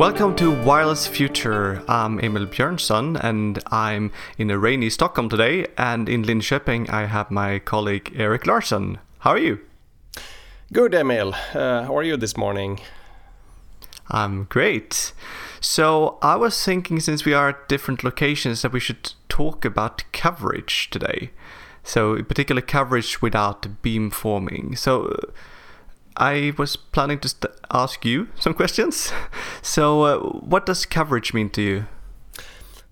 Welcome to Wireless Future. I'm Emil Björnson and I'm in a rainy Stockholm today. And in Linköping, I have my colleague Erik Larsson. How are you? Good, Emil. Uh, how are you this morning? I'm great. So, I was thinking since we are at different locations that we should talk about coverage today. So, in particular, coverage without beamforming. So, I was planning to st- ask you some questions. So, uh, what does coverage mean to you?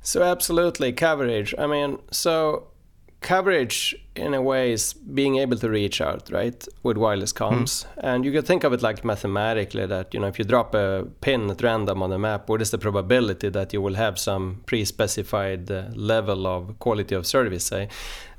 So, absolutely, coverage. I mean, so coverage in a way is being able to reach out, right, with wireless comms. Mm. And you can think of it like mathematically that, you know, if you drop a pin at random on a map, what is the probability that you will have some pre specified uh, level of quality of service, say?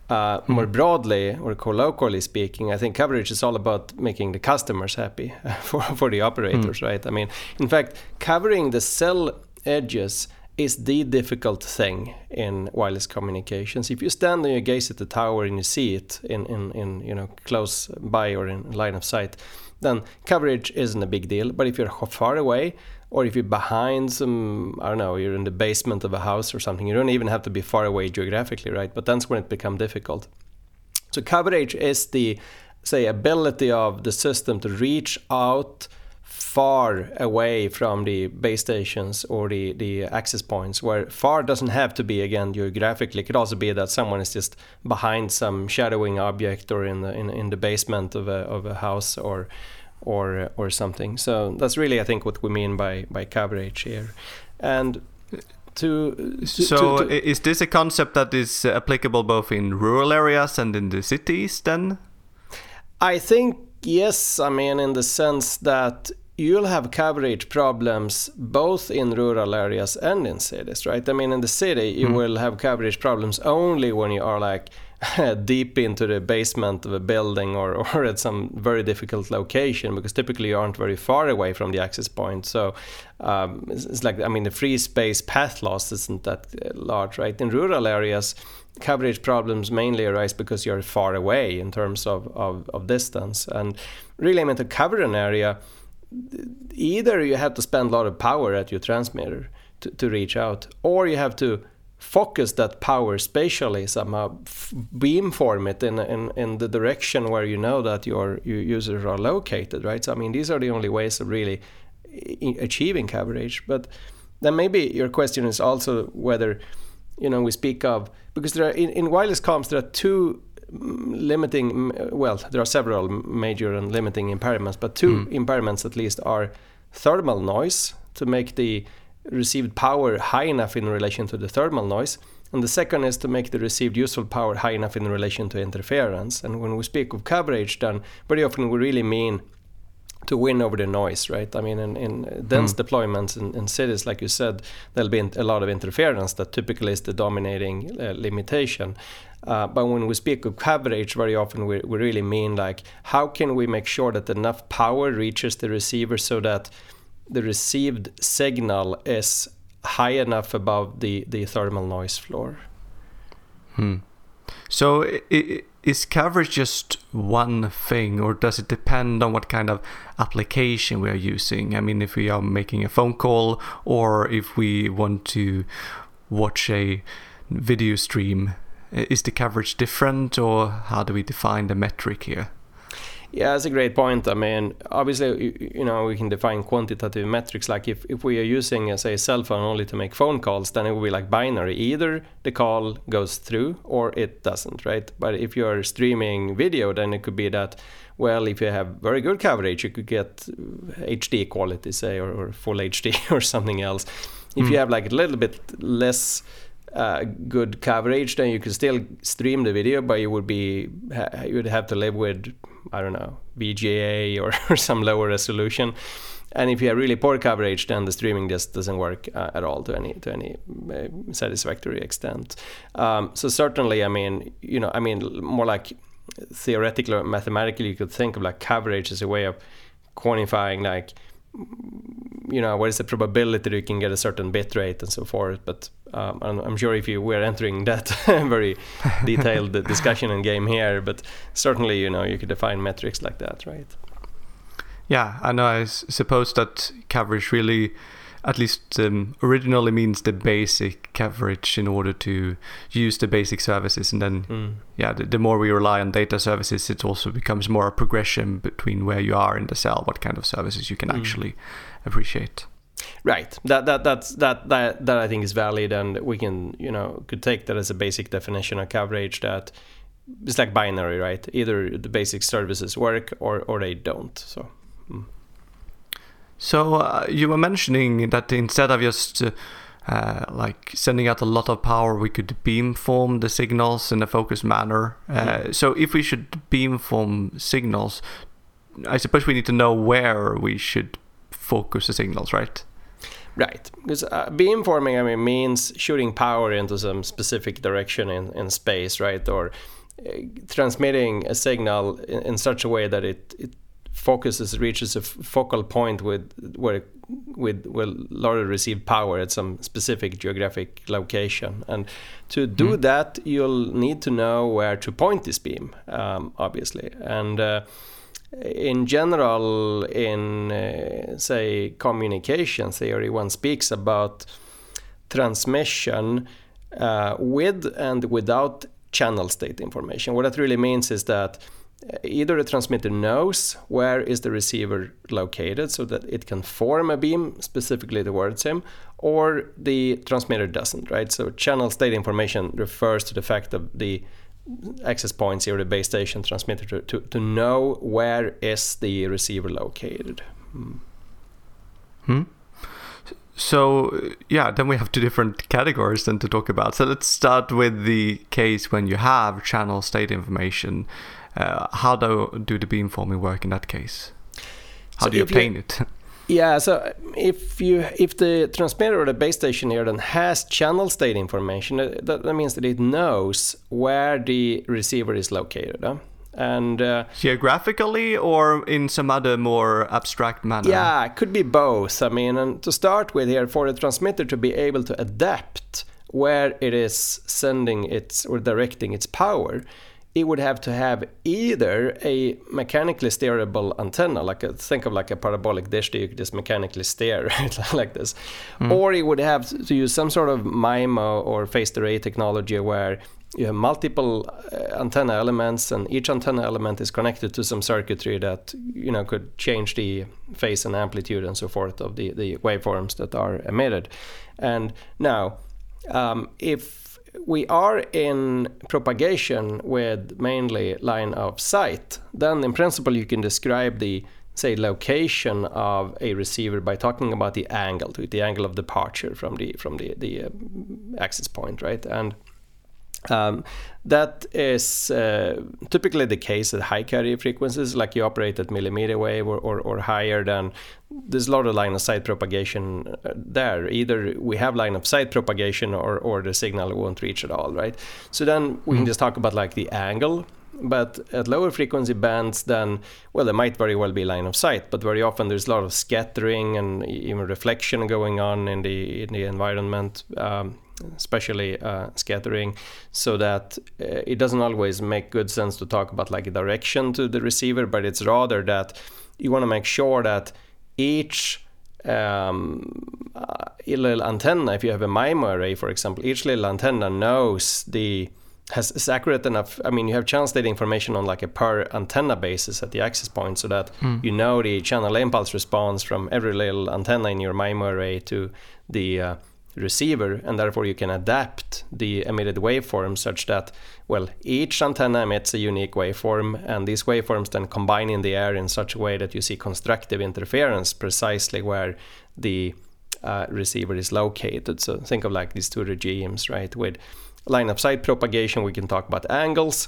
Uh. More broadly, or colloquially speaking, I think coverage is all about making the customers happy for, for the operators, mm. right? I mean, in fact, covering the cell edges is the difficult thing in wireless communications. If you stand and you gaze at the tower and you see it in, in, in you know close by or in line of sight, then coverage isn't a big deal. But if you're far away, or if you're behind some, I don't know, you're in the basement of a house or something, you don't even have to be far away geographically, right? But that's when it becomes difficult. So coverage is the, say, ability of the system to reach out far away from the base stations or the, the access points where far doesn't have to be again geographically it could also be that someone is just behind some shadowing object or in the in, in the basement of a, of a house or or or something so that's really i think what we mean by by coverage here and to, to so to, is this a concept that is applicable both in rural areas and in the cities then i think yes i mean in the sense that you'll have coverage problems both in rural areas and in cities, right? I mean, in the city, you mm. will have coverage problems only when you are like deep into the basement of a building or, or at some very difficult location because typically you aren't very far away from the access point. So um, it's, it's, like, I mean, the free space path loss isn't that uh, large, right? In rural areas, coverage problems mainly arise because you're far away in terms of, of, of distance. And really, I mean, to cover an area, either you have to spend a lot of power at your transmitter to, to reach out, or you have to focus that power spatially somehow, beamform it in, in, in the direction where you know that your, your users are located, right? So, I mean, these are the only ways of really achieving coverage. But then maybe your question is also whether, you know, we speak of, because there are, in, in wireless comms, there are two limiting well there are several major and limiting impairments but two mm. impairments at least are thermal noise to make the received power high enough in relation to the thermal noise and the second is to make the received useful power high enough in relation to interference and when we speak of coverage then very often we really mean to win over the noise, right? I mean, in, in dense mm. deployments in, in, cities, like you said, there'll be a lot of interference that typically is the dominating uh, limitation. Uh, but when we speak of coverage, very often we, we really mean like how can we make sure that enough power reaches the receiver so that the received signal is high enough above the, the thermal noise floor. Hmm. So is coverage just one thing, or does it depend on what kind of application we are using? I mean, if we are making a phone call, or if we want to watch a video stream is the coverage different, or how do we define the metric here? Yeah, that's a great point. I mean, obviously, you know, we can define quantitative metrics. Like if, if we are using, uh, say, a cell phone only to make phone calls, then it will be like binary. Either the call goes through or it doesn't, right? But if you're streaming video, then it could be that, well, if you have very good coverage, you could get HD quality, say, or, or full HD or something else. If mm. you have like a little bit less uh, good coverage, then you could still stream the video, but you would be you would have to live with I don't know VGA or, or some lower resolution. And if you have really poor coverage, then the streaming just doesn't work uh, at all to any to any uh, satisfactory extent. Um, so certainly, I mean, you know, I mean, more like theoretically or mathematically, you could think of like coverage as a way of quantifying like you know what is the probability that you can get a certain bit rate and so forth but um, I'm, I'm, sure if you were entering that very detailed discussion and game here but certainly you know you could define metrics like that right? Yeah i know i suppose that coverage really at least um, originally means the basic coverage in order to use the basic services and then mm. yeah the, the, more we rely on data services it also becomes more a progression between where you are in the cell what kind of services you can mm. actually appreciate right that that that's that that that i think is valid and we can you know could take that as a basic definition of coverage that it's like binary right either the basic services work or or they don't so mm. So uh, you were mentioning that instead of just uh, uh, like sending out a lot of power, we could beamform the signals in a focused manner. Mm. So if we should beamform signals, I suppose we need to know where we should focus the signals, right? Right, because uh, beamforming, I mean, means shooting power into some specific direction in, in space, right, or uh, transmitting a signal in, in, such a way that it, it focuses reaches a focal point with where with will largely receive power at some specific geographic location. And to do mm. that you'll need to know where to point this beam um, obviously. And uh, in general in uh, say communication theory one speaks about transmission uh, with and without channel state information. What that really means is that either the transmitter knows where is the receiver located so that it can form a beam specifically towards him or the transmitter doesn't right so channel state information refers to the fact of the access points here the base station transmitter to, to, to know where is the receiver located hmm. So yeah, then we have two different categories then to talk about. So let's start with the case when you have channel state information uh, how do, do the beamforming work in that case? How so do you obtain you, it? yeah, so if you if the transmitter or the base station here then has channel state information, that, that means that it knows where the receiver is located. Huh? and uh, geographically or in some other more abstract manner yeah it could be both i mean and to start with here for the transmitter to be able to adapt where it is sending its or directing its power it would have to have either a mechanically steerable antenna, like a, think of like a parabolic dish that you could just mechanically steer like this, mm. or it would have to use some sort of MIMO or phased array technology where you have multiple uh, antenna elements, and each antenna element is connected to some circuitry that you know could change the phase and amplitude and so forth of the the waveforms that are emitted. And now, um, if we are in propagation with mainly line of sight, then in principle you can describe the say location of a receiver by talking about the angle the angle of departure from the from the the uh, access point, right? And um, that is uh, typically the case at high carrier frequencies, like you operate at millimeter wave or, or, or, higher than there's a lot of line of sight propagation uh, there. Either we have line of sight propagation or, or the signal won't reach at all, right? So then we can mm-hmm. just talk about like the angle. But at lower frequency bands, then, well, there might very well be line of sight, but very often there's a lot of scattering and even reflection going on in the, in the environment. Um, especially uh, scattering, so that uh, it doesn't always make good sense to talk about like a direction to the receiver, but it's rather that you want to make sure that each um, uh, little antenna, if you have a MIMO array, for example, each little antenna knows the has is accurate enough. I mean, you have channel state information on like a per antenna basis at the access point, so that mm. you know the channel impulse response from every little antenna in your MIMO array to the uh, receiver and therefore you can adapt the emitted waveform such that well each antenna emits a unique waveform and these waveforms then combine in the air in such a way that you see constructive interference precisely where the uh, receiver is located. So think of like these two regimes right with line of sight propagation we can talk about angles.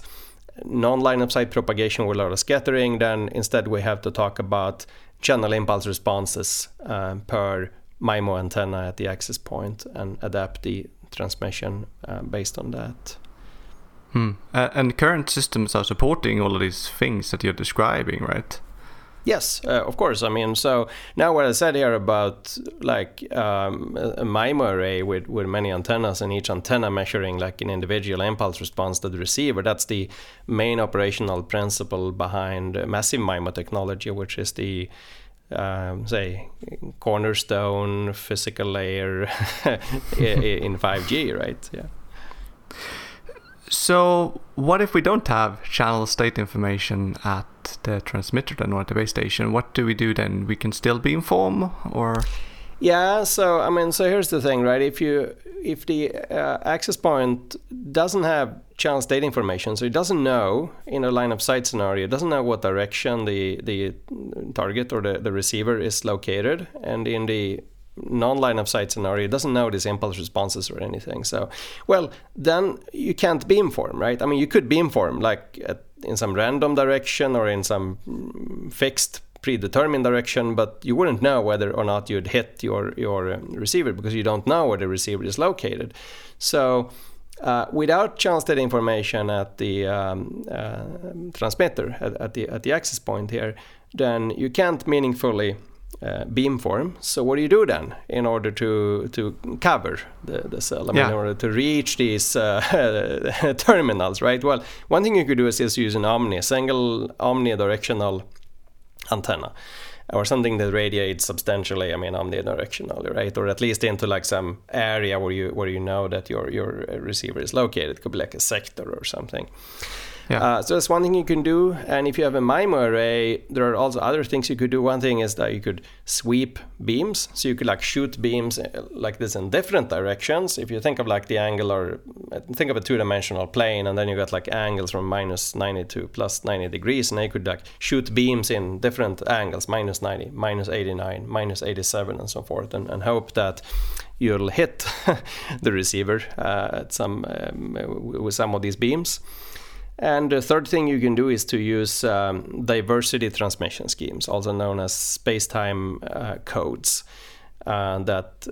Non-line of sight propagation with a lot of scattering then instead we have to talk about channel impulse responses uh, per MIMO antenna at the access point and adapt the transmission uh, based on that. Hmm. Uh, and current systems are supporting all of these things that you're describing, right? Yes, uh, of course. I mean, so now what I said here about like um, a MIMO array with, with many antennas and each antenna measuring like an individual impulse response to the receiver, that's the main operational principle behind massive MIMO technology, which is the um, say cornerstone physical layer in 5G, right? Yeah. So, what if we don't have channel state information at the transmitter then or at the base station? What do we do then? We can still beamform or? Yeah, so I mean, so here's the thing, right? If you if the uh, access point doesn't have channel state information, so it doesn't know in a line of sight scenario, it doesn't know what direction the the target or the, the receiver is located, and in the non-line of sight scenario it doesn't know these impulse responses or anything. So well then you can't beamform right? I mean you could beamform like at, in some random direction or in some fixed predetermined direction but you wouldn't know whether or not you'd hit your your um, receiver because you don't know where the receiver is located. So uh, without channel state information at the um, uh, transmitter at, at, the at the access point here then you can't meaningfully uh, beamform. So what do you do then in order to to cover the, the cell? I mean, in order to reach these uh, terminals, right? Well, one thing you could do is just use an omni, a single omnidirectional antenna or something that radiates substantially. I mean, omnidirectionally, right? Or at least into like some area where you where you know that your your receiver is located. It could be like a sector or something. Yeah. Uh, so that's one thing you can do. And if you have a MIMO array, there are also other things you could do. One thing is that you could sweep beams. So you could like shoot beams uh, like this in different directions. If you think of like the angle or uh, think of a two-dimensional plane, and then you got like angles from minus 90 to plus 90 degrees, and you could like shoot beams in different angles, minus 90, minus 89, minus 87, and so forth, and, and hope that you'll hit the receiver uh, at some um, with some of these beams. And the third thing you can do is to use um, diversity transmission schemes, also known as space-time uh, codes, uh, that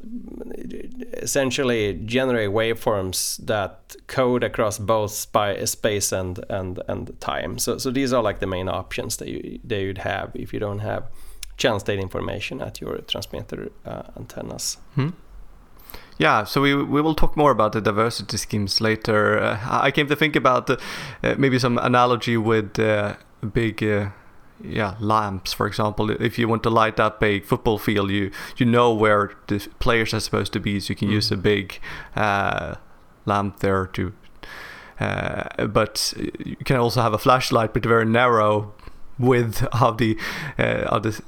essentially generate waveforms that code across both space and, and, and time. So, so these are like the main options that, you, that you'd have if you don't have channel state information at your transmitter uh, antennas. Hmm. Yeah, so we we will talk more about the diversity schemes later. Uh, I came to think about uh, maybe some analogy with uh, big. Uh, yeah, lamps, for example. If you want to light up a football field, you you know where the players are supposed to be, so you can mm. use a big uh, lamp there to uh, but you can also have a flashlight, but very narrow width of the uh, of the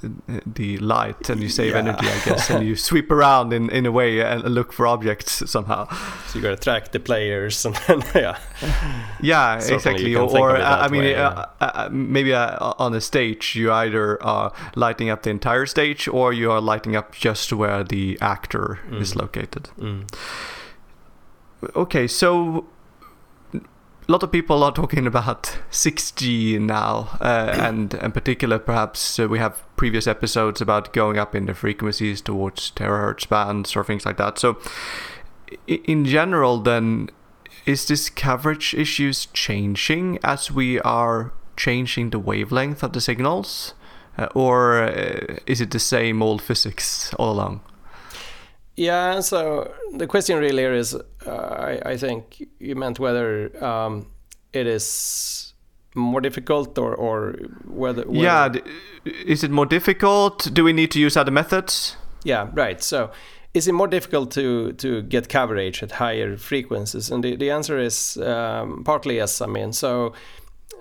the light, and you save yeah. energy, I guess, and you sweep around in, in a way and look for objects somehow. So you got to track the players, and then, yeah, yeah, exactly. Or, or uh, I mean, way, uh, yeah. Uh, maybe uh, on a stage, you either are lighting up the entire stage, or you are lighting up just where the actor mm. is located. Mm. Okay, so a lot of people are talking about 6G now, uh, and in particular, perhaps uh, we have previous episodes about going up in the frequencies towards terahertz bands or things like that. So, in general, then, is this coverage issues changing as we are changing the wavelength of the signals, uh, or uh, is it the same old physics all along? Yeah, so the question really is, uh, I, I, think you meant whether um, it is more difficult or, or whether, whether, Yeah, is it more difficult? Do we need to use other methods? Yeah, right. So is it more difficult to, to get coverage at higher frequencies? And the, the answer is um, partly yes. I mean, so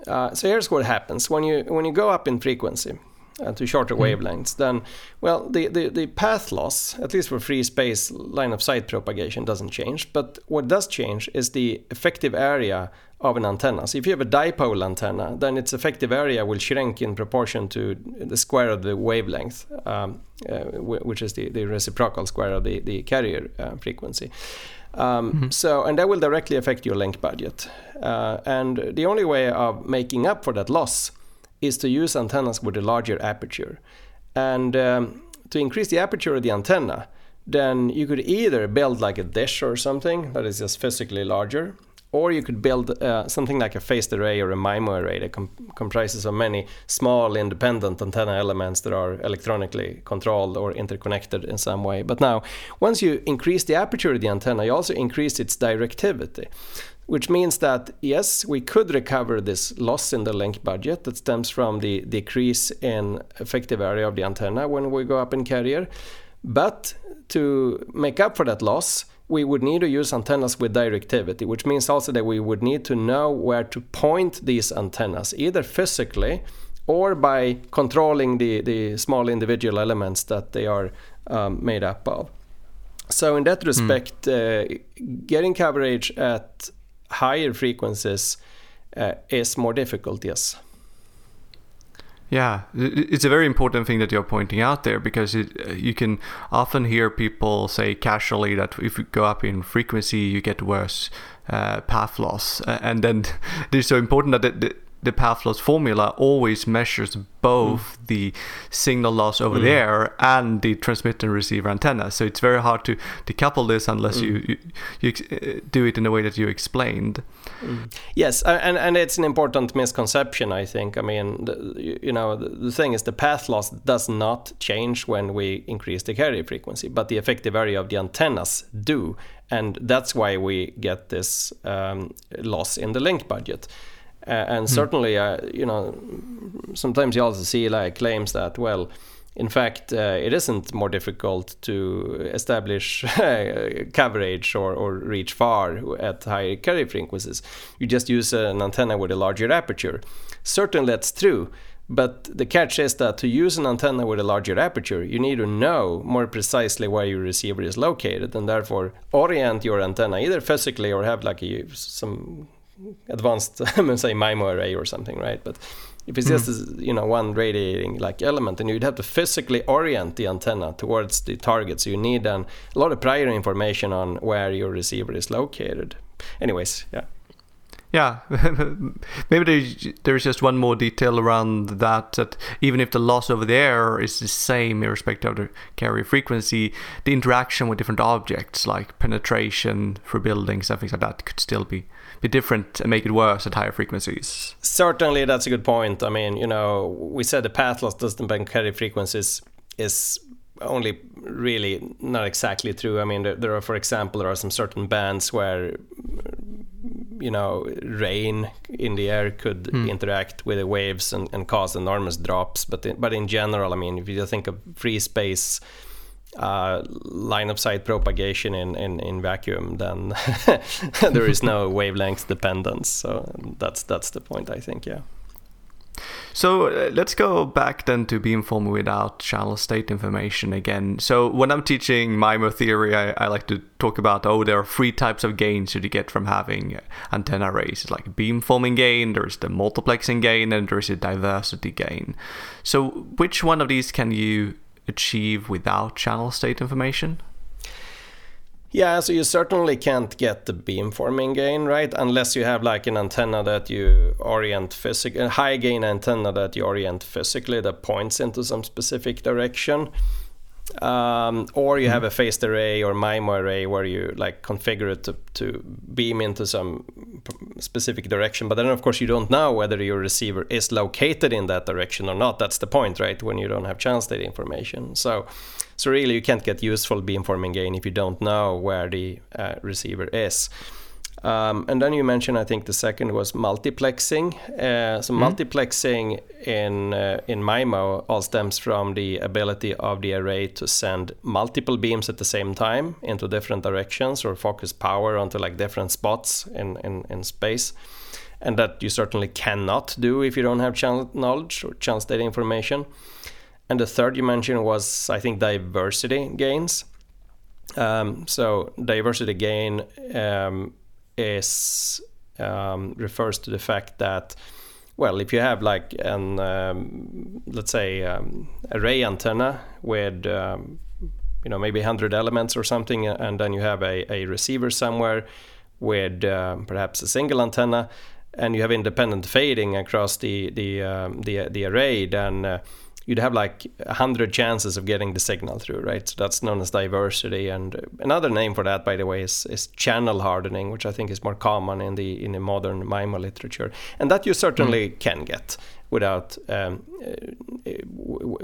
uh, so here's what happens when you when you go up in frequency uh, to shorter mm. wavelengths, then, well, the, the, the path loss, at least for free space line of sight propagation, doesn't change. But what does change is the effective area of an antenna. So if you have a dipole antenna, then its effective area will shrink in proportion to the square of the wavelength, um, uh, which is the, the reciprocal square of the, the carrier uh, frequency. Um, mm-hmm. So, and that will directly affect your link budget. Uh, and the only way of making up for that loss is to use antennas with a larger aperture. And um, to increase the aperture of the antenna, then you could either build like a dish or something that is just physically larger, or you could build uh, something like a phased array or a MIMO array that com- comprises of many small independent antenna elements that are electronically controlled or interconnected in some way. But now, once you increase the aperture of the antenna, you also increase its directivity which means that yes, we could recover this loss in the link budget that stems from the decrease in effective area of the antenna when we go up in carrier. But to make up for that loss, we would need to use antennas with directivity, which means also that we would need to know where to point these antennas, either physically or by controlling the, the small individual elements that they are um, made up of. So, in that hmm. respect, mm. uh, getting coverage at higher frequencies uh, is more difficult, yes. Yeah, it's a very important thing that you're pointing out there because it, uh, you can often hear people say casually that if you go up in frequency, you get worse uh, path loss. and then it's so important that the, the path loss formula always measures both mm. the signal loss over mm. air and the transmitter and receiver antenna. So it's very hard to decouple this unless mm. you, you, you uh, do it in a way that you explained. Mm. Yes, and and it's an important misconception. I think. I mean, the, you know, the, the thing is the path loss does not change when we increase the carrier frequency, but the effective area of the antennas do, and that's why we get this um, loss in the link budget. Uh, and hmm. certainly, uh, you know, sometimes you also see like claims that well, in fact, uh, it isn't more difficult to establish coverage or, or reach far at higher carrier frequencies. You just use an antenna with a larger aperture. Certainly, that's true. But the catch is that to use an antenna with a larger aperture, you need to know more precisely where your receiver is located and therefore orient your antenna either physically or have like a, some advanced, say MIMO array or something, right? But if it's just mm. you know one radiating like element, then you'd have to physically orient the antenna towards the target. So you need a lot of prior information on where your receiver is located. Anyways, yeah. Yeah, maybe there's just one more detail around that. That even if the loss over there is the same, irrespective of the carrier frequency, the interaction with different objects, like penetration for buildings and things like that, could still be be different and make it worse at higher frequencies. Certainly, that's a good point. I mean, you know, we said the path loss doesn't bend carrier frequencies is only really not exactly true. I mean, there, there, are, for example, there are some certain bands where you know rain in the air could mm. interact with the waves and, and cause enormous drops. But in, but in general, I mean, if you think of free space uh, line of sight propagation in, in, in vacuum, then there is no wavelength dependence. So that's that's the point, I think. Yeah. So uh, let's go back then to beamforming without channel state information again. So when I'm teaching MIMO theory, I, I like to talk about oh there are three types of gains that you get from having antenna arrays. It's like beamforming gain, there's the multiplexing gain, and there's a diversity gain. So which one of these can you achieve without channel state information? Yeah, so you certainly can't get the beamforming gain, right? Unless you have like an antenna that you orient physically, a high gain antenna that you orient physically that points into some specific direction. Um, or you mm-hmm. have a phased array or MIMO array where you like configure it to, to beam into some specific direction. But then, of course, you don't know whether your receiver is located in that direction or not. That's the point, right? When you don't have channel state information. So, so really, you can't get useful beamforming gain if you don't know where the uh, receiver is. Um, and then you mentioned, I think the second was multiplexing. Uh, so mm-hmm. multiplexing in uh, in MIMO all stems from the ability of the array to send multiple beams at the same time into different directions or focus power onto like different spots in, in, in space. And that you certainly cannot do if you don't have channel knowledge or channel state information. And the third you mentioned was, I think, diversity gains. Um, so diversity gain um, is um, refers to the fact that well, if you have like an um, let's say um, array antenna with um, you know maybe 100 elements or something, and then you have a, a receiver somewhere with uh, perhaps a single antenna, and you have independent fading across the the um, the, the array, then uh, you'd have like a hundred chances of getting the signal through, right? So that's known as diversity. And another name for that, by the way, is, is channel hardening, which I think is more common in the in the modern MIMO literature. And that you certainly mm. can get without um,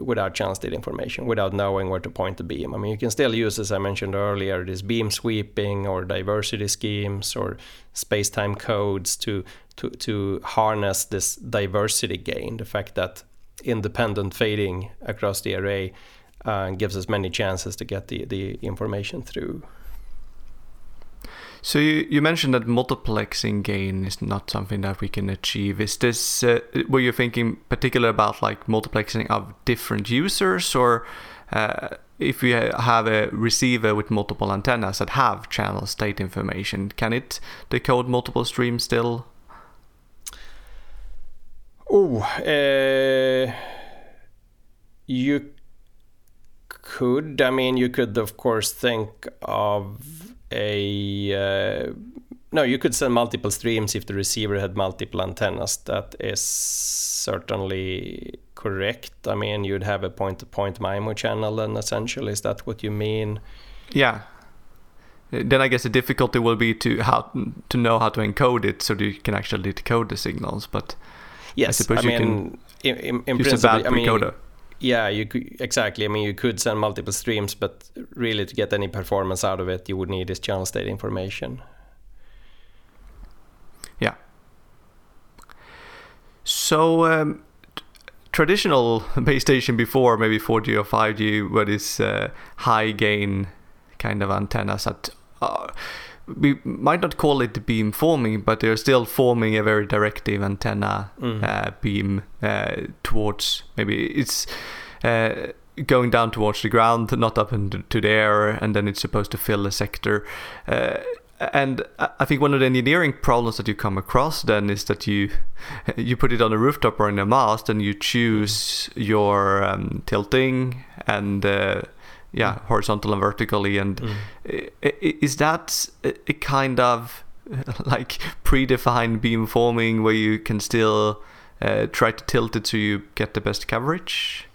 without channel state information, without knowing where to point the beam. I mean, you can still use, as I mentioned earlier, this beam sweeping or diversity schemes or space-time codes to to to harness this diversity gain, the fact that independent fading across the array uh, gives us many chances to get the the information through. So you, you mentioned that multiplexing gain is not something that we can achieve. Is this uh, were you thinking particular about like multiplexing of different users, or uh, if we have a receiver with multiple antennas that have channel state information, can it decode multiple streams still? Oh, you could. I mean, you could of course think of a uh, no you could send multiple streams if the receiver had multiple antennas. That is certainly correct. I mean you'd have a point-to-point mimo channel then essentially. Is that what you mean? Yeah. Then i guess the difficulty will be to how to know how to encode it so that you can actually decode the signals but yes i suppose I you mean, can in, in, in use a bad I mean, yeah, you could exactly. I mean, you could send multiple streams, but really, to get any performance out of it, you would need this channel state information. Yeah. So, um, traditional base station before, maybe 4G or 5G, were this uh, high gain kind of antennas that. Uh, we might not call it beam forming, but they're still forming a very directive antenna mm. uh, beam uh, towards maybe it's uh, going down towards the ground, not up into the air, and then it's supposed to fill a sector. Uh, and I think one of the engineering problems that you come across then is that you you put it on a rooftop or in a mast, and you choose your um, tilting and uh, yeah, mm. horizontal and vertically. And mm. is that a kind of like predefined beam forming where you can still uh, try to tilt it so you get the best coverage?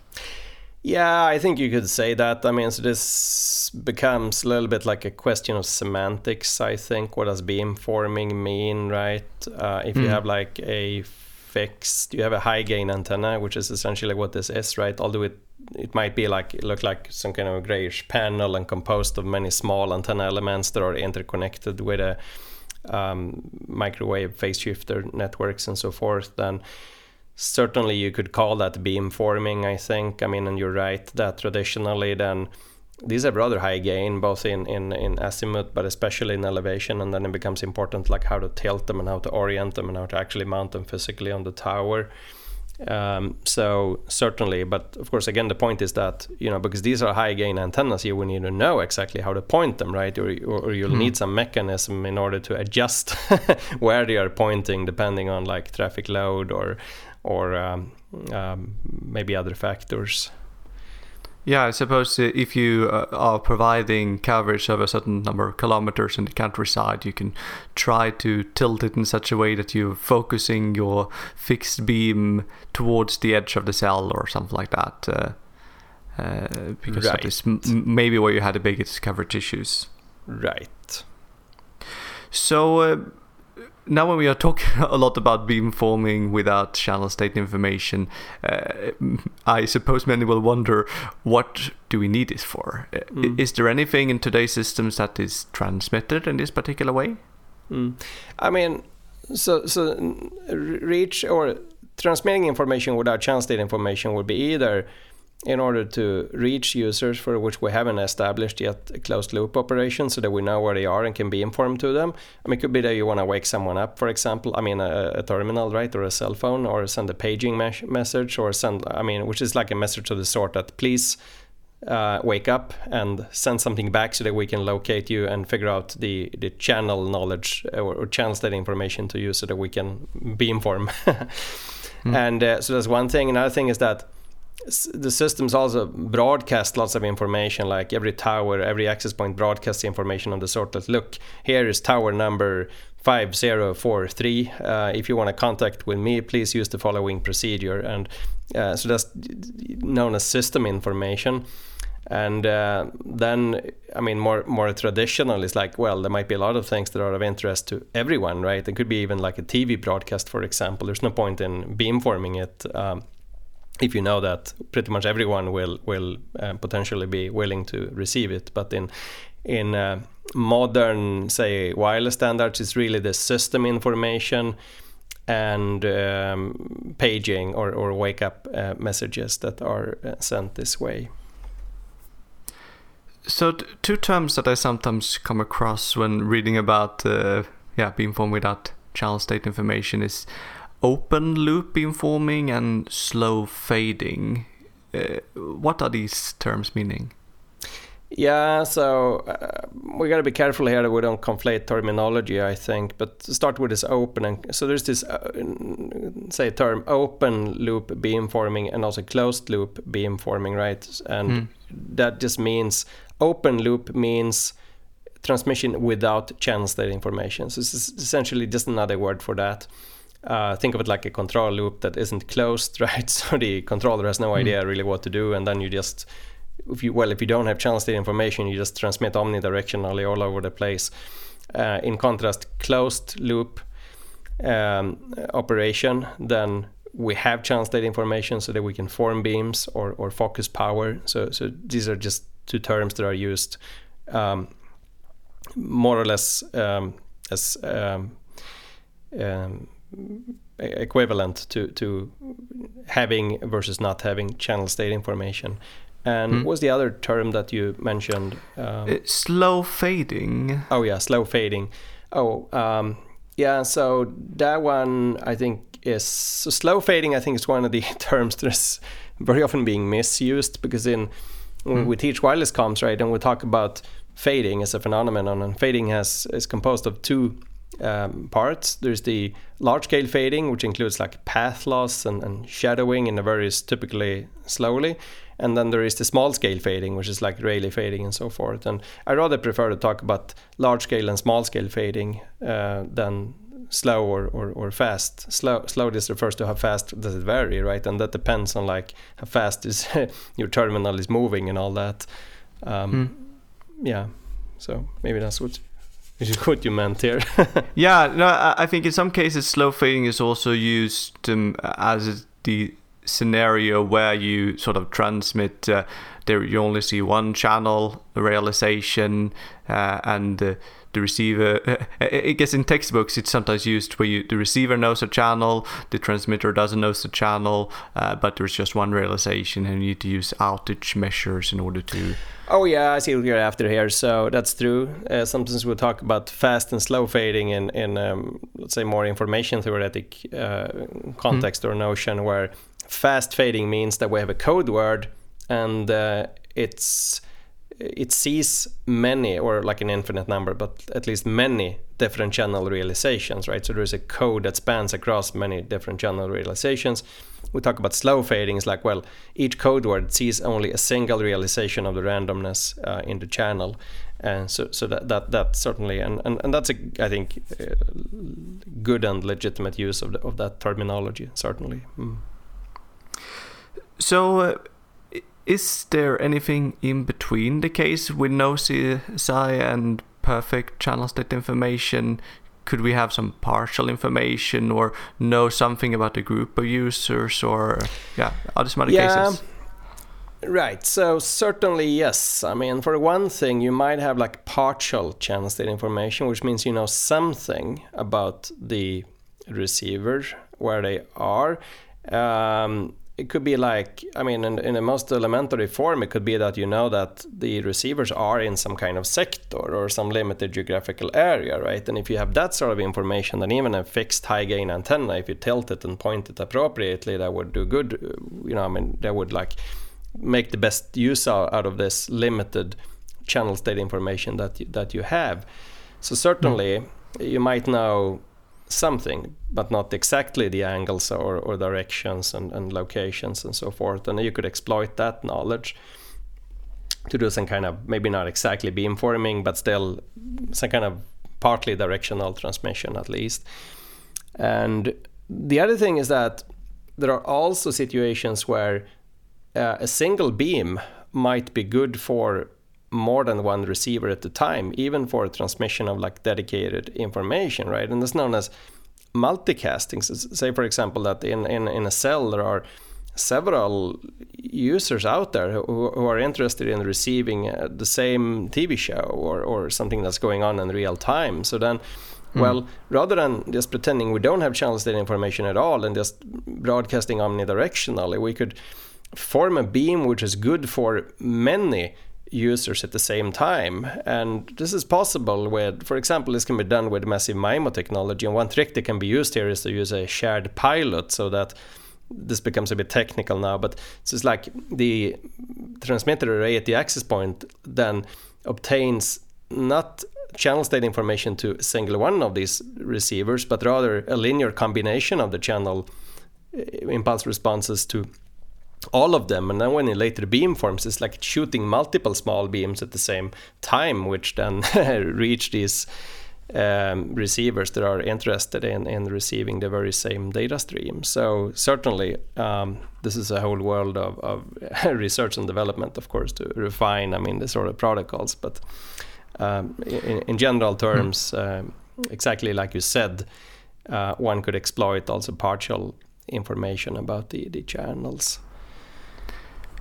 Yeah, I think you could say that. I mean, so this becomes a little bit like a question of semantics. I think what does beam forming mean, right? Uh, if mm. you have like a fixed, you have a high gain antenna, which is essentially what this is, right? Although it it might be like look like some kind of grayish panel and composed of many small antenna elements that are interconnected with a um, microwave phase shifter networks and so forth then certainly you could call that beam forming i think. I mean and you're right that traditionally then these are rather high gain both in, in, in azimuth but especially in elevation and then it becomes important like how to tilt them and how to orient them and how to actually mount them physically on the tower um, so certainly, but of course, again, the point is that you know because these are high gain antennas, you will need to know exactly how to point them, right? Or, or, you'll mm. need some mechanism in order to adjust where they are pointing, depending on like traffic load or or um, um, maybe other factors. Yeah, I suppose if you uh, are providing coverage of a certain number of kilometers in the countryside, you can try to tilt it in such a way that you're focusing your fixed beam towards the edge of the cell or something like that. Uh, uh, because right. that is m- maybe where you had the biggest coverage issues. Right. So uh, now when we are talking a lot about beamforming without channel state information, uh, I suppose many will wonder what do we need this for? Uh, mm. Is there anything in today's systems that is transmitted in this particular way? Mm. I mean, so so reach or transmitting information without channel state information would be either in order to reach users for which we haven't established yet a closed loop operation so that we know where they are and can beamform to them. I mean, it could be that you want to wake someone up, for example, I mean, a, a terminal, right, or a cell phone, or send a paging mes- message, or send, I mean, which is like a message of the sort that please uh, wake up and send something back so that we can locate you and figure out the, the channel knowledge or, or channel state information to you so that we can beamform. mm. And uh, so that's one thing. Another thing is that the systems also broadcast lots of information like every tower every access point broadcasts information on the sort that look here is tower number 5043 uh, if you want to contact with me please use the following procedure and uh, so that's known as system information And uh, then, I mean, more more traditional is like, well, there might be a lot of things that are of interest to everyone, right? It could be even like a TV broadcast, for example. There's no point in beamforming it um, if you know that pretty much everyone will will uh, potentially be willing to receive it. But in in uh, modern, say, wireless standards, it's really the system information and um, paging or, or wake up uh, messages that are uh, sent this way. So, two terms that I sometimes come across when reading about uh, yeah beamforming without channel state information is open loop beamforming and slow fading. Uh, what are these terms meaning? Yeah, so uh, we got to be careful here that we don't conflate terminology, I think. But start with this open. And, so there's this, uh, say, term open loop beamforming and also closed loop beamforming, right? And mm. that just means open loop means transmission without channel state information. So it's essentially just another word for that. Uh, think of it like a control loop that isn't closed, right? So the controller has no mm. idea really what to do, and then you just if you well if you don't have channel state information you just transmit omnidirectionally all over the place uh, in contrast closed loop um, operation then we have channel state information so that we can form beams or, or focus power so so these are just two terms that are used um, more or less um, as um, um, equivalent to to having versus not having channel state information and mm. what's the other term that you mentioned? Um, slow fading. Oh yeah, slow fading. Oh um, yeah, so that one I think is so slow fading. I think is one of the terms that's very often being misused because in mm. we teach wireless comms, right, and we talk about fading as a phenomenon, and fading has is composed of two um, parts. There's the large scale fading, which includes like path loss and, and shadowing in a very typically slowly. And then there is the small scale fading which is like Rayleigh fading and so forth. And i rather prefer to talk about large scale and small scale fading uh, than slow or, or, or fast. Slow slow just refers to how fast does it vary right? And that depends on like how fast is your terminal is moving and all that. Um, mm. yeah. So maybe that's what what you meant here. yeah, no, I think in some cases slow fading is also used um, as the scenario where you sort of transmit uh, there you only see one channel realization uh, and uh, the receiver i guess in textbooks it's sometimes used where you the receiver knows a channel the transmitter doesn't know the channel uh, but there's just one realization and you need to use outage measures in order to Oh yeah, I see what you're after here. So that's true. Uh, sometimes we'll talk about fast and slow fading in in um, let's say more information theoretic uh, context mm. or notion, where fast fading means that we have a code word and uh, it's it sees many or like an infinite number but at least many different channel realizations right? So there's a code that spans across many different channel realizations. We talk about slow fading is like well each code word sees only a single realization of the randomness uh, in the channel. And so so that that, that certainly and, and, and that's a i think uh, good and legitimate use of, the, of that terminology certainly. Mm. So, uh, is there anything in between the case with no CSI and perfect channel state information? Could we have some partial information or know something about the group of users or, yeah, other other yeah. cases? Right. So certainly yes. I mean, for one thing, you might have like partial channel state information, which means you know something about the receiver where they are. Um, it could be like i mean in, in the most elementary form it could be that you know that the receivers are in some kind of sector or some limited geographical area right and if you have that sort of information then even a fixed high gain antenna if you tilt it and point it appropriately that would do good you know i mean that would like make the best use out of this limited channel state information that you, that you have so certainly mm. you might know something, but not exactly the angles or, or directions and, and locations and so forth. And you could exploit that knowledge to do some kind of maybe not exactly beamforming, but still some kind of partly directional transmission at least. And the other thing is that there are also situations where uh, a single beam might be good for more than one receiver at a time, even for a transmission of like dedicated information, right? And that's known as multicasting. So say, for example, that in, in, in a cell there are several users out there who, who are interested in receiving uh, the same TV show or, or something that's going on in real time. So then, mm. well, rather than just pretending we don't have channel state information at all and just broadcasting omnidirectionally, we could form a beam which is good for many users at the same time. And this is possible with, for example, this can be done with massive MIMO technology. And one trick that can be used here is to use a shared pilot so that this becomes a bit technical now, but this is like the transmitter array at the access point then obtains not channel state information to a single one of these receivers, but rather a linear combination of the channel eh, impulse responses to all of them. And then when it later beam forms, it's like shooting multiple small beams at the same time, which then reach these um, receivers that are interested in, in receiving the very same data stream. So certainly, um, this is a whole world of, of research and development, of course, to refine. I mean, the sort of protocols, but um, in, in, general terms, uh, exactly like you said, uh, one could exploit also partial information about the, the channels.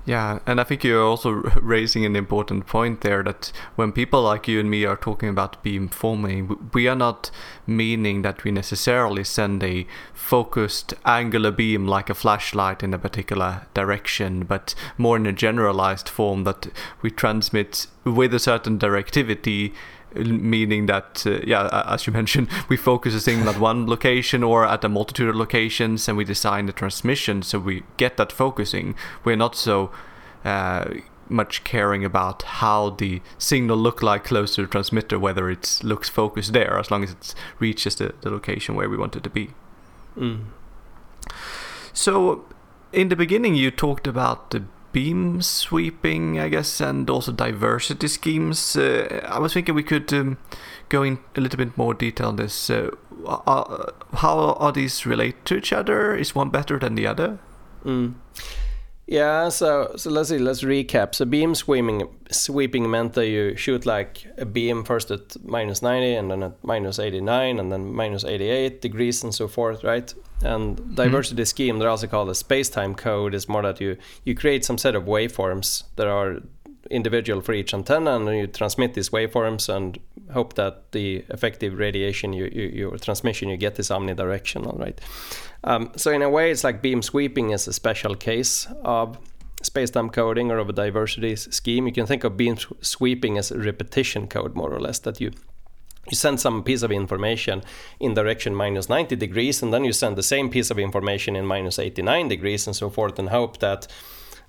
Yeah, and I think you're also raising an important point there that when people like you and me are talking about beam forming, we are not meaning that we necessarily send a focused angular beam like a flashlight in a particular direction, but more in a generalized form that we transmit with a certain directivity meaning that uh, yeah as you mentioned we focus a signal at one location or at a multitude of locations and we design the transmission. So we get that focusing. We're not so uh, much caring about how the signal look like close to the transmitter whether it looks focused there as long as it reaches the, the location where we want it to be. Mm. so in the beginning you talked about the beam sweeping, I guess, and also diversity schemes. Uh, I was thinking we could um, go in a little bit more detail on this. Uh, uh, how are these relate to each other? Is one better than the other? Mm. Yeah, so so let's see. Let's recap. So beam sweeping sweeping meant that you shoot like a beam first at minus ninety, and then at minus eighty nine, and then minus eighty eight degrees, and so forth, right? And mm-hmm. diversity mm-hmm. scheme, they're also called a space time code, is more that you you create some set of waveforms that are individual for each antenna, and you transmit these waveforms and hope that the effective radiation you, you your transmission you get is omnidirectional, right? Um, so in a way, it's like beam sweeping is a special case of space-time coding or of a diversity scheme. You can think of beam sweeping as a repetition code, more or less, that you you send some piece of information in direction minus 90 degrees, and then you send the same piece of information in minus 89 degrees, and so forth, and hope that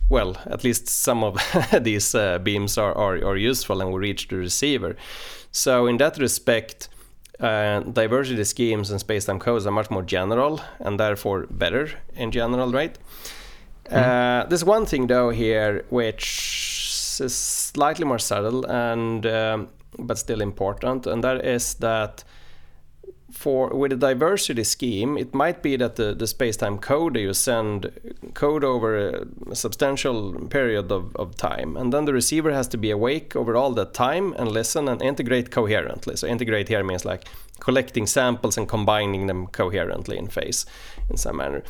well, at least some of these uh, beams are, are, are useful and will reach the receiver. So in that respect, uh, diversity schemes and space-time codes are much more general and therefore better in general, right? Mm. Uh, there's one thing though here which is slightly more subtle and um, but still important, and that is that for with a diversity scheme, it might be that the, the space-time code you send code over a substantial period of, of time, and then the receiver has to be awake over all that time and listen and integrate coherently. So integrate here means like collecting samples and combining them coherently in phase in some manner.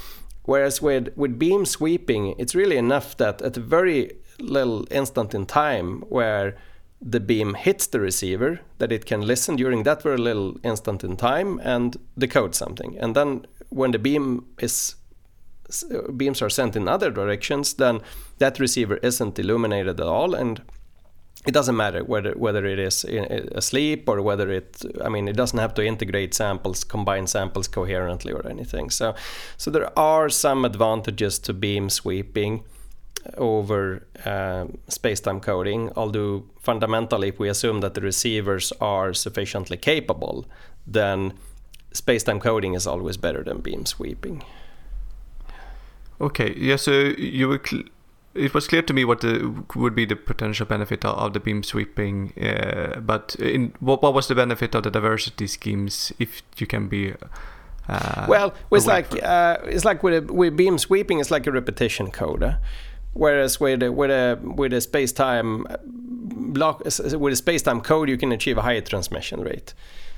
Whereas with, with beam sweeping, it's really enough that at a very little instant in time where the beam hits the receiver that it can listen during that very little instant in time and decode something. And then when the beam is beams are sent in other directions then that receiver isn't illuminated at all. And it doesn't matter whether whether it is eh, eh, asleep or whether it i mean it doesn't have to integrate samples combine samples coherently or anything. So so there are some advantages to beam sweeping over uh, space-time coding, although fundamentally, if we assume that the receivers are sufficiently capable, then space-time coding is always better than beam sweeping. Okay, yeah. So you were cl- it was clear to me what the, would be the potential benefit of the beam sweeping, uh, but in, what, what was the benefit of the diversity schemes if you can be uh, well, it's like uh, it's like with a, with beam sweeping, it's like a repetition code. Whereas with a, with a with a space time block with a space time code, you can achieve a higher transmission rate.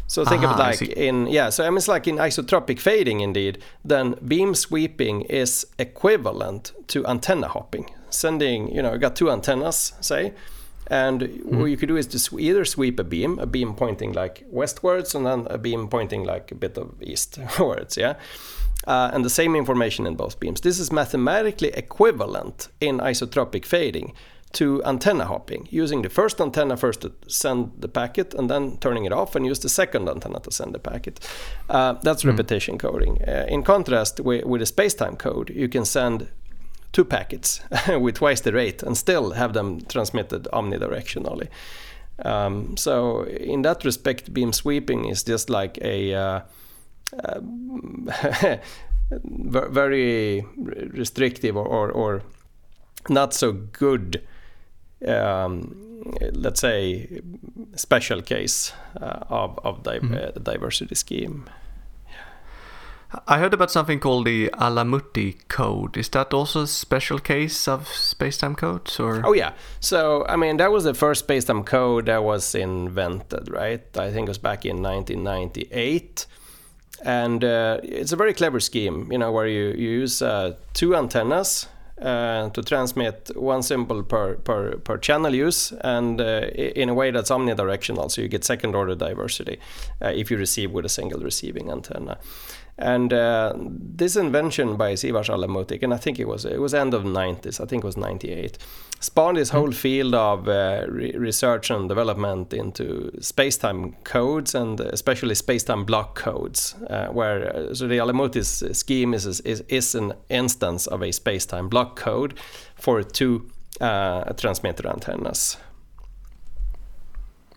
So think Aha, of it like in yeah. So I mean, it's like in isotropic fading. Indeed, then beam sweeping is equivalent to antenna hopping. Sending you know, you got two antennas, say, and what you could do is to sw- either sweep a beam, a beam pointing like westwards, and then a beam pointing like a bit of eastwards. Yeah. Uh, and the same information in both beams. This is mathematically equivalent in isotropic fading to antenna hopping, using the first antenna first to send the packet and then turning it off and use the second antenna to send the packet. Uh, that's repetition coding. Uh, in contrast, with, with a space-time code, you can send two packets with twice the rate and still have them transmitted omnidirectionally. Um, so in that respect, beam sweeping is just like a uh, very restrictive or, or, or not so good, um, let's say, special case uh, of, of di- uh, diversity scheme. I heard about something called the Alamouti code. Is that also a special case of spacetime codes, or? Oh yeah. So I mean, that was the first spacetime code that was invented, right? I think it was back in 1998, and uh, it's a very clever scheme. You know, where you, you use uh, two antennas. Uh, to transmit one symbol per, per, per channel use and uh, in a way that's omnidirectional so you get second order diversity uh, if you receive with a single receiving antenna and uh, this invention by Siavash Alamouti, and I think it was it was end of 90s, I think it was 98, spawned this whole field of uh, re- research and development into space-time codes and especially space-time block codes, uh, where uh, so the Alamouti's scheme is, is is an instance of a space-time block code for two uh, transmitter antennas.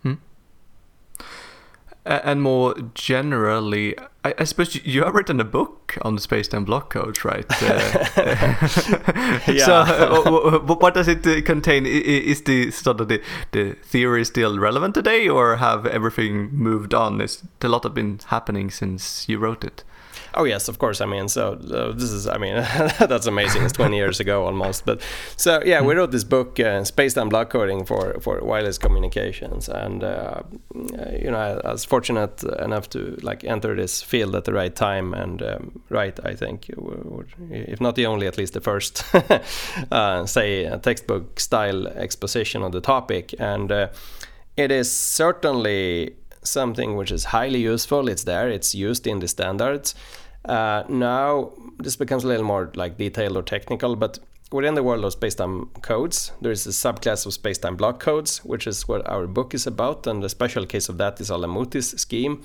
A- And more generally, I, I suppose you, have written a book on the spacetime block codes, right? Uh, So, uh, what does it uh, contain? Is the sort of the, the theory still relevant today, or have everything moved on? Is a lot have been happening since you wrote it? Oh yes, of course. I mean, so uh, this is, I mean, that's amazing. It's 20 years ago almost. But so yeah, we wrote this book, uh, Space-Time Block Coding for for wireless communications, and uh, you know, I, I was fortunate enough to like enter this field at the right time and um, write. I think, w- if not the only, at least the first, uh, say, a textbook style exposition on the topic, and uh, it is certainly something which is highly useful. It's there. It's used in the standards. Uh, now this becomes a little more like detailed or technical, but within the world of spacetime codes, there is a subclass of spacetime block codes, which is what our book is about, and the special case of that is Alamouti's scheme.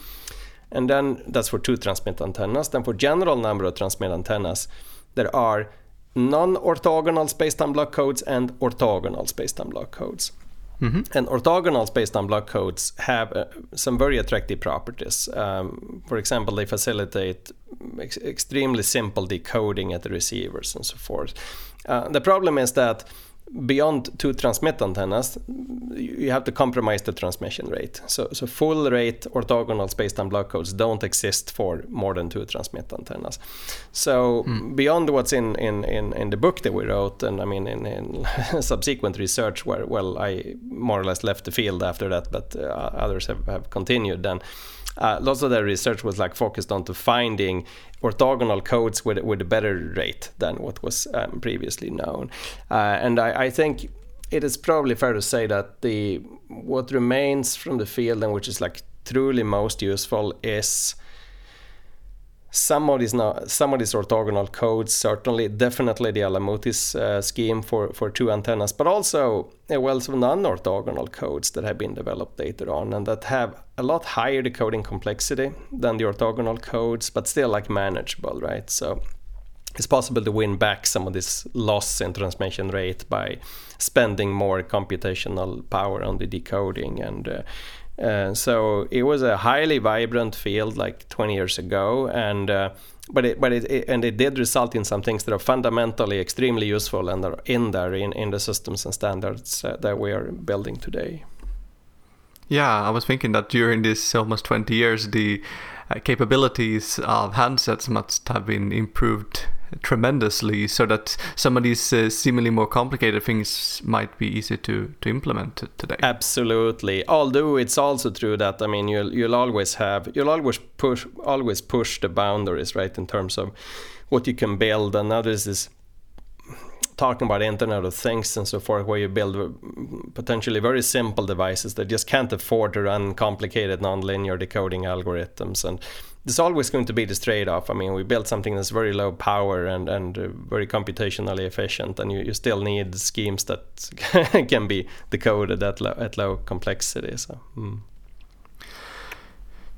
And then that's for two transmit antennas. Then for general number of transmit antennas, there are non-orthogonal spacetime block codes and orthogonal spacetime block codes. And orthogonal spacetime block codes have uh, some very attractive properties. Um, for example, they facilitate ex- extremely simple decoding at the receivers and so forth. Uh, the problem is that beyond two transmit antennas, you have to compromise the transmission rate. So, so full rate orthogonal spacetime block codes don't exist for more than two transmit antennas. So beyond what's in, in, in, in the book that we wrote, and I mean in, in subsequent research, where well I more or less left the field after that, but uh, others have, have continued. Then uh, lots of their research was like focused on to finding orthogonal codes with with a better rate than what was um, previously known, uh, and I, I think it is probably fair to say that the what remains from the field and which is like truly most useful is some of these now some of these orthogonal codes certainly definitely the Alamouti's uh, scheme for for two antennas but also uh, well some non-orthogonal codes that have been developed later on and that have a lot higher decoding complexity than the orthogonal codes but still like manageable right? So it's possible to win back some of this loss in transmission rate by spending more computational power on the decoding and uh, uh, so it was a highly vibrant field like 20 years ago and uh, but it, but it, it, and it did result in some things that are fundamentally extremely useful and are in there in, in the systems and standards uh, that we are building today. Yeah, I was thinking that during this almost 20 years, the uh, capabilities of handsets must have been improved tremendously so that some of these uh, seemingly more complicated things might be easy to, to implement today. Absolutely. Although it's also true that I mean you'll you'll always have you'll always push always push the boundaries right in terms of what you can build and now there's this talking about Internet of Things and so forth, where you build potentially very simple devices that just can't afford to run complicated nonlinear decoding algorithms. And there's always going to be this trade-off. I mean, we built something that's very low power and, and uh, very computationally efficient, and you, you still need schemes that can be decoded at low, at low complexity. So. Mm.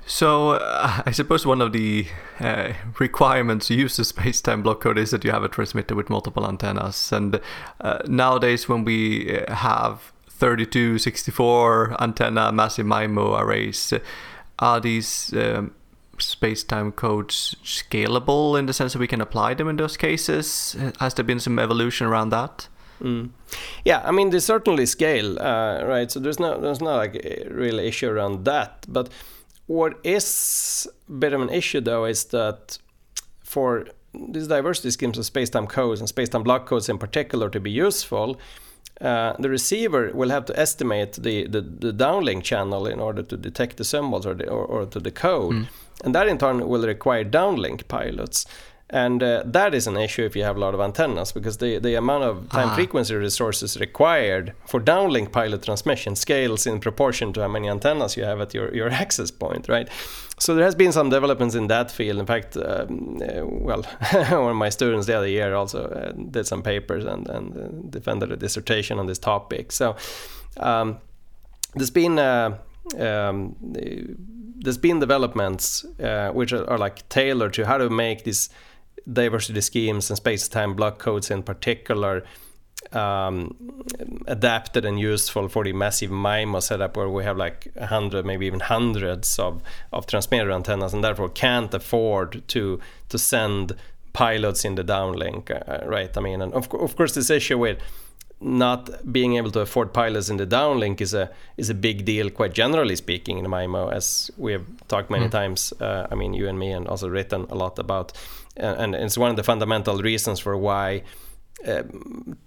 So uh, I suppose one of the uh, requirements to use the space-time block code is that you have a transmitter with multiple antennas. And uh, nowadays, when we uh, have 32, 64 antenna massive MIMO arrays, are these um, space-time codes scalable in the sense that we can apply them in those cases? Has there been some evolution around that? Mm. Yeah, I mean they certainly scale, uh, right? So there's no there's not like a real issue around that, but what is a bit of an issue though is that for these diversity schemes of space-time codes and space-time block codes in particular to be useful, uh, the receiver will have to estimate the, the, the, downlink channel in order to detect the symbols or, the, or, or to decode. Mm. And that in turn will require downlink pilots. And uh, that is an issue if you have a lot of antennas because the, the amount of time ah. frequency resources required for downlink pilot transmission scales in proportion to how many antennas you have at your, your access point, right? So there has been some developments in that field. In fact, um, uh, well, one of my students the other year also uh, did some papers and, and uh, defended a dissertation on this topic. So um, there's been uh, um, there's been developments uh, which are, are like tailored to how to make these diversity schemes and space-time block codes in particular um, adapted and useful for the massive MIMO setup where we have like a hundred, maybe even hundreds of, of transmitter antennas and therefore can't afford to to send pilots in the downlink, uh, right? I mean, and of, of course this issue with not being able to afford pilots in the downlink is a is a big deal, quite generally speaking, in MIMO, as we have talked many mm. times. Uh, I mean, you and me, and also written a lot about, uh, and it's one of the fundamental reasons for why. Uh,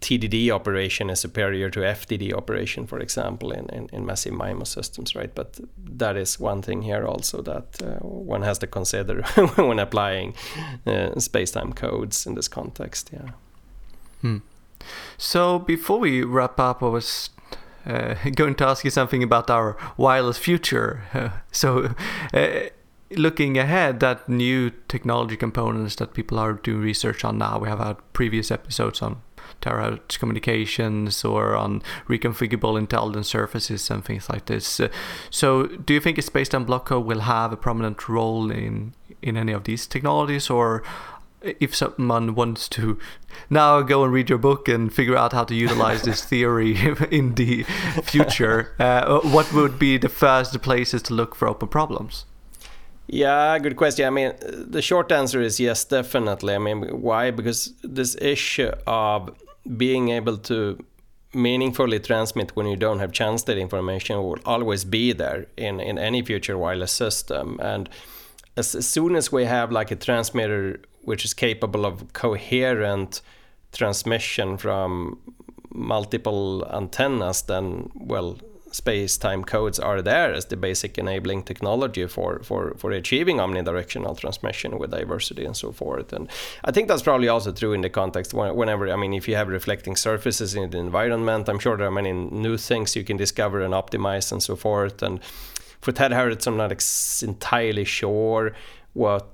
TDD operation is superior to FDD operation, for example, in, in, in, massive MIMO systems, right? But that is one thing here also that uh, one has to consider when applying uh, space-time codes in this context. Yeah. Hmm. So before we wrap up, I was uh, going to ask you something about our wireless future. Uh, so, uh, looking ahead, that new technology components that people are doing research on now, we have had previous episodes on terahertz communications or on reconfigurable intelligent surfaces and things like this. Uh, so, do you think a space-time block code will have a prominent role in in any of these technologies, or if someone wants to now go and read your book and figure out how to utilize this theory in the future, uh, what would be the first places to look for open problems? Yeah, good question. I mean, the short answer is yes, definitely. I mean, why? Because this issue of being able to meaningfully transmit when you don't have channel state information will always be there in, in any future wireless system. And as, as soon as we have like a transmitter which is capable of coherent transmission from multiple antennas, then well, space-time codes are there as the basic enabling technology for, for, for achieving omnidirectional transmission with diversity and so forth. And I think that's probably also true in the context whenever, I mean, if you have reflecting surfaces in the environment, I'm sure there are many new things you can discover and optimize and so forth. And for terahertz, I'm not ex- entirely sure what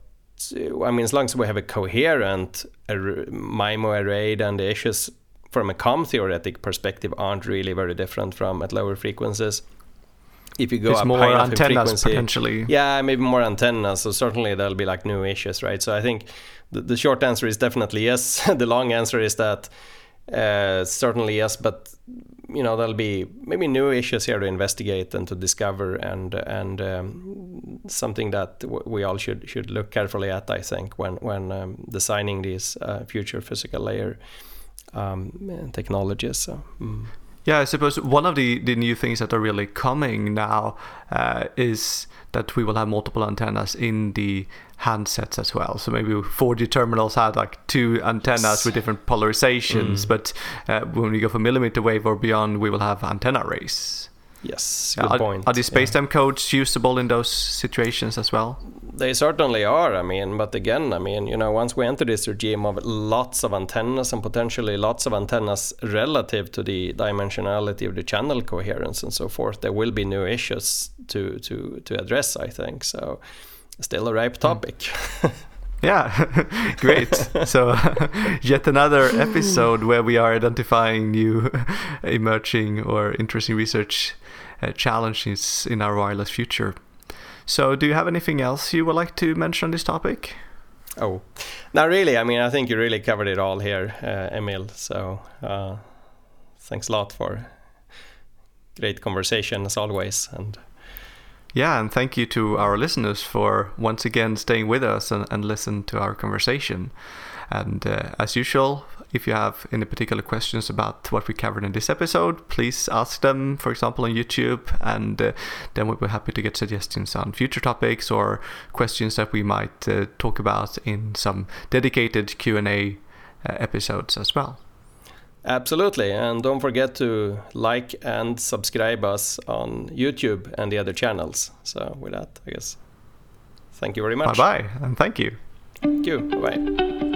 I mean, as long as we have a coherent MIMO array, then the issues from a COM theoretic perspective aren't really very different from at lower frequencies. If you go it's up more high antennas potentially, yeah, maybe more antennas. So certainly there'll be like new issues, right? So I think the, the short answer is definitely yes. the long answer is that uh, certainly yes, but you know there'll be maybe new issues here to investigate and to discover and and um, something that we all should should look carefully at I think when when um, designing these uh, future physical layer um, technologies so, mm. Yeah, I suppose one of the, the new things that are really coming now uh, is that we will have multiple antennas in the handsets as well. So maybe 4G terminals had like two antennas with different polarizations, mm. but uh, when we go for millimeter wave or beyond, we will have antenna arrays. Yes, good are, point. Are the spacetime yeah. codes usable in those situations as well? They certainly are. I mean, but again, I mean, you know, once we enter this regime of lots of antennas and potentially lots of antennas relative to the dimensionality of the channel coherence and so forth, there will be new issues to to to address. I think so. Still a ripe hmm. topic. Mm. Yeah, great. so, yet another episode where we are identifying new emerging or interesting research uh, challenges in our wireless future. So, do you have anything else you would like to mention on this topic? Oh, not really. I mean, I think you really covered it all here, uh, Emil. So, uh, thanks a lot for great conversation as always. And yeah, and thank you to our listeners for once again staying with us and, and listen to our conversation. And uh, as usual, if you have any particular questions about what we covered in this episode, please ask them, for example, on YouTube, and uh, then we'll be happy to get suggestions on future topics or questions that we might uh, talk about in some dedicated Q&A uh, episodes as well. Absolutely, and don't forget to like and subscribe us on YouTube and the other channels. So with that, I guess, thank you very much. Bye bye, and thank you. Thank you. Bye bye.